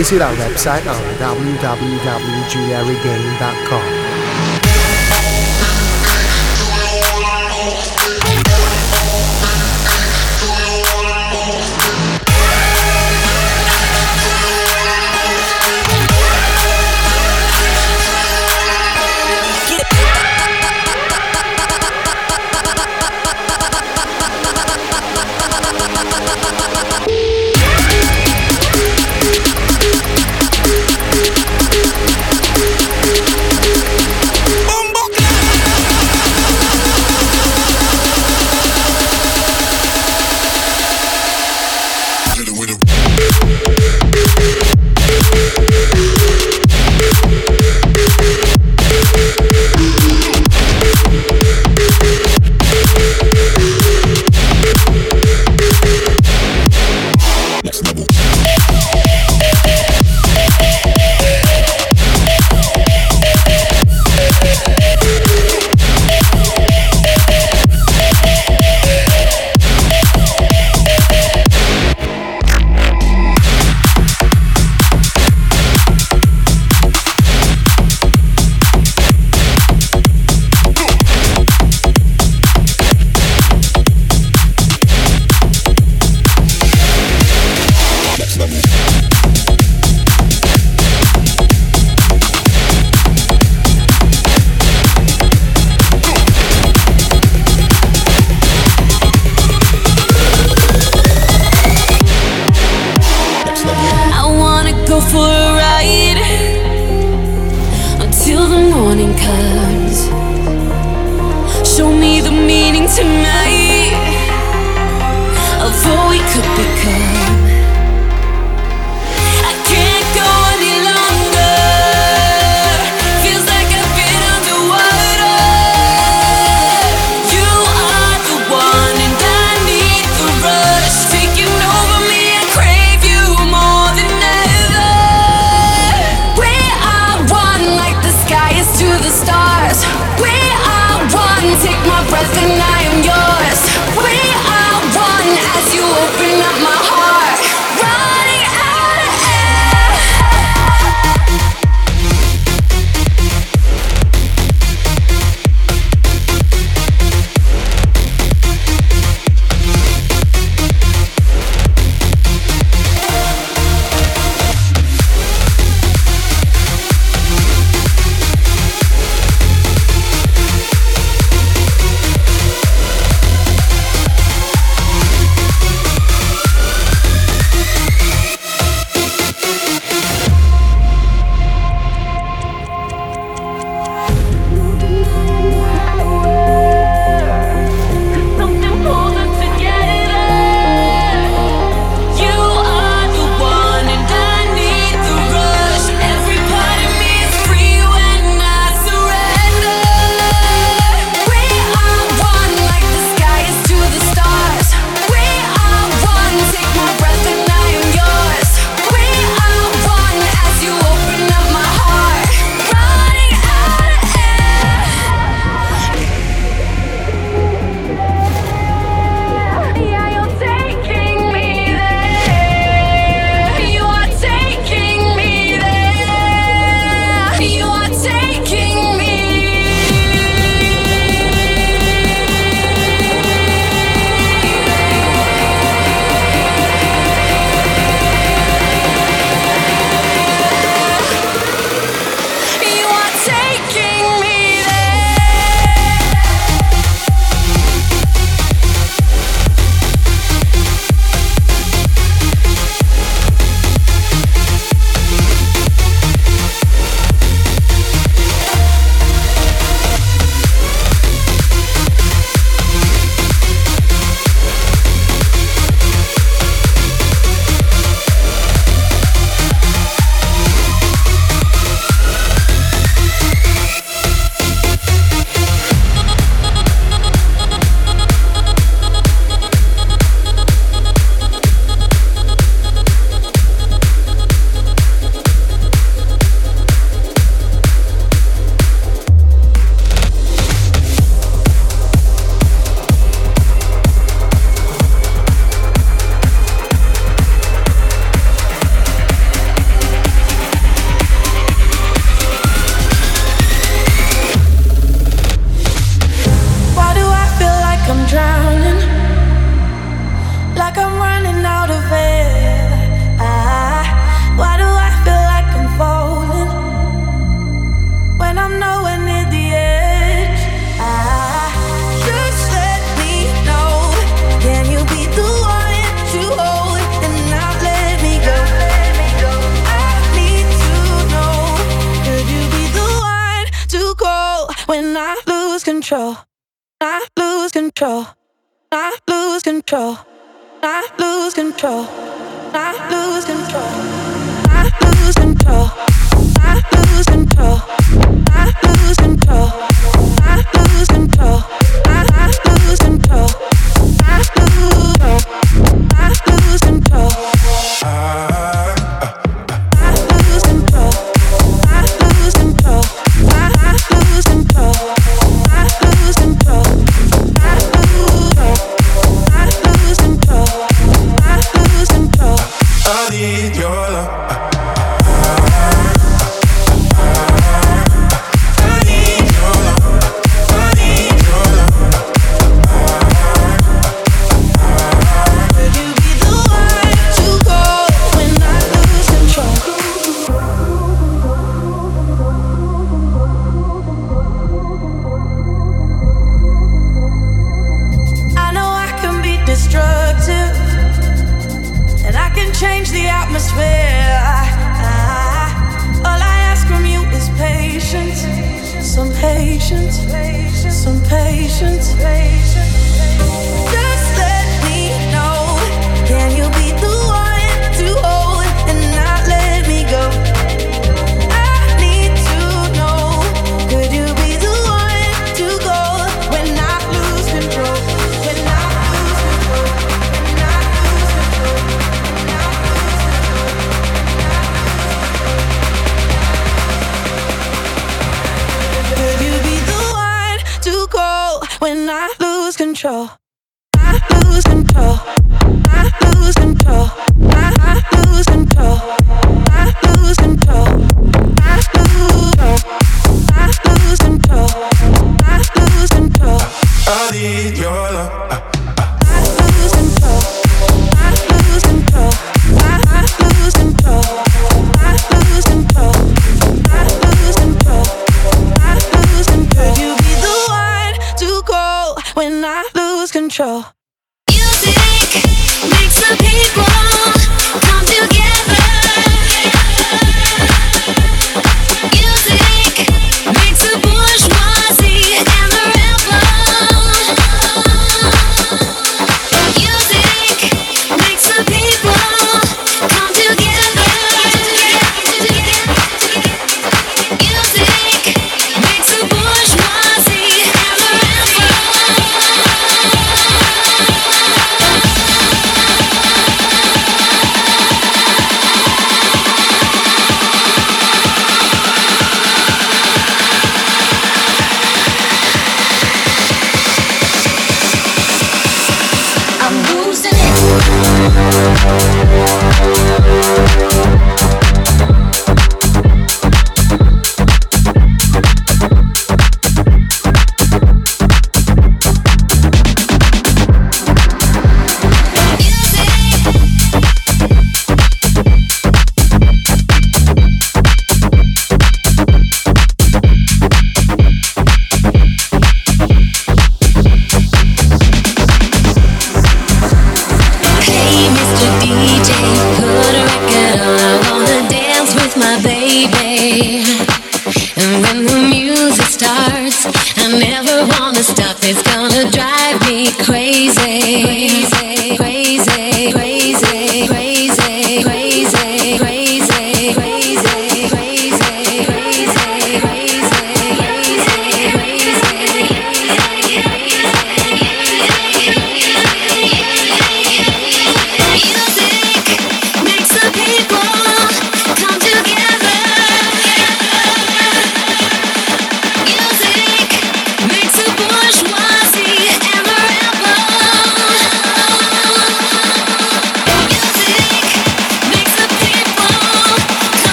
visit our website on www.giuliaregain.com. for control. I lose control. I lose control. I lose control. I lose control. I lose control. I lose control. I lose control. I lose control. I lose control. I lose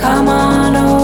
Come on over.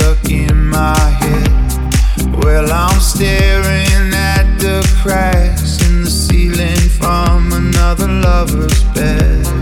stuck in my head. Well, I'm staring at the cracks in the ceiling from another lover's bed.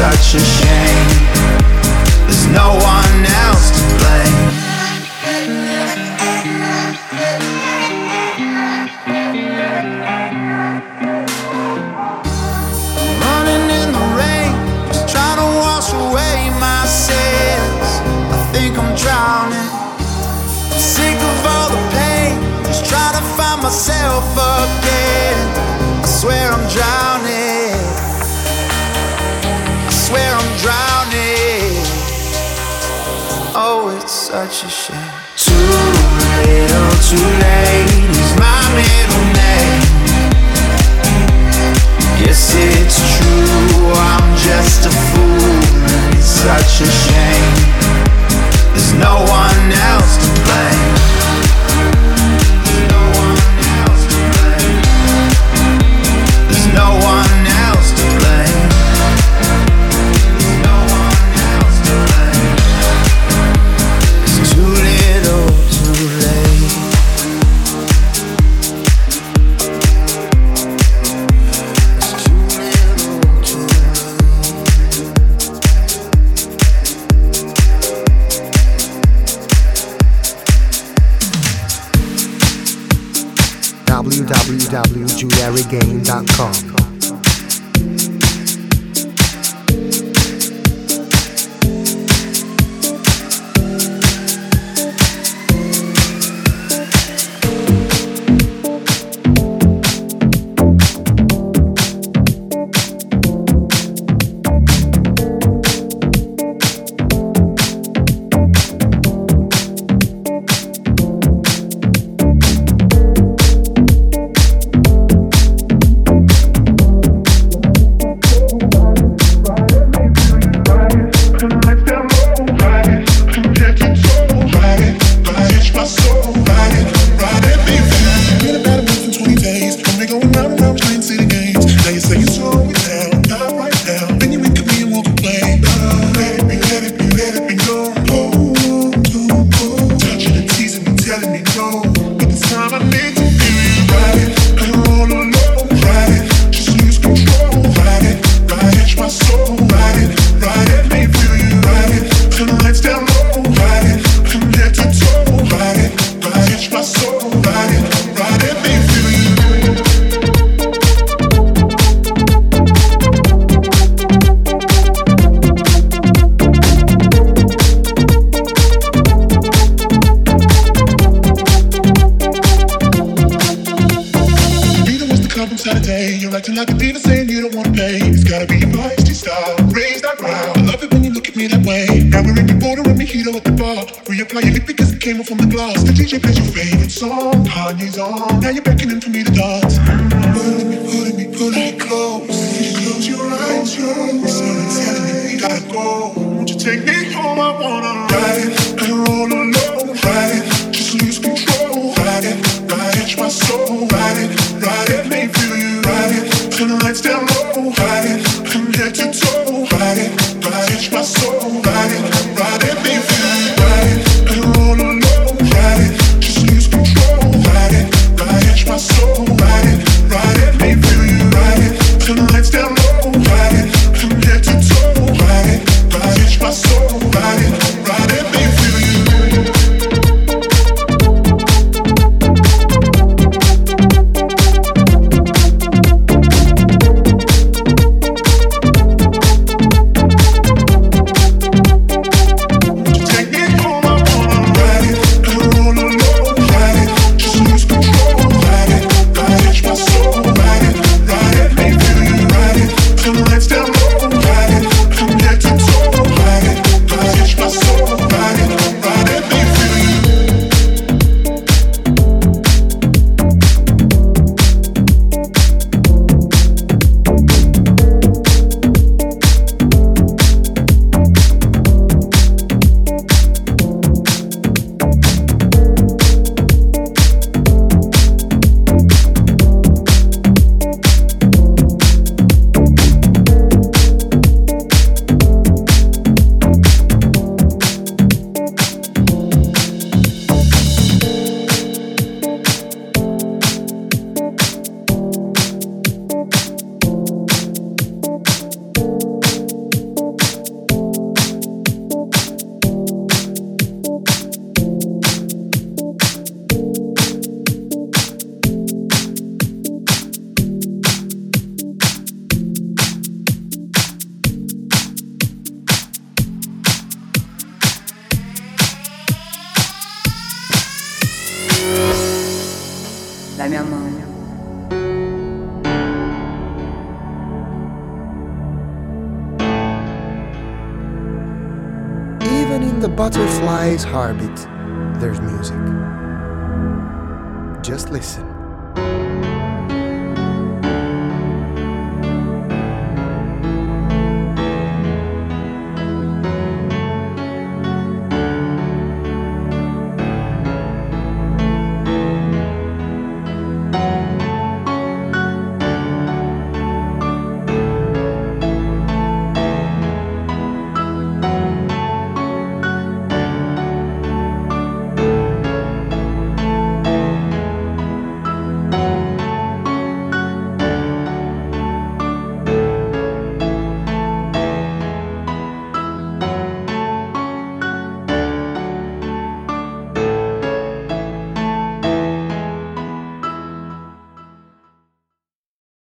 such a shame. Such a shame. Too little, too late is my middle name. Yes, it's true. I'm just a fool. It's such a shame. There's no one else You're acting like a diva saying you don't wanna pay. It's gotta be your feisty style. Raise that ground. I love it when you look at me that way. Now we're in the border and mojito at the bar. Reapply your lip because it came off from the glass. The DJ plays your favorite song. Kanye's on. Now you're beckoning for me to dance. Pulling me, pulling me, pulling me close. You close your eyes, you're Someone's telling me we gotta go. Won't you take me home? I wanna ride. And roll alone,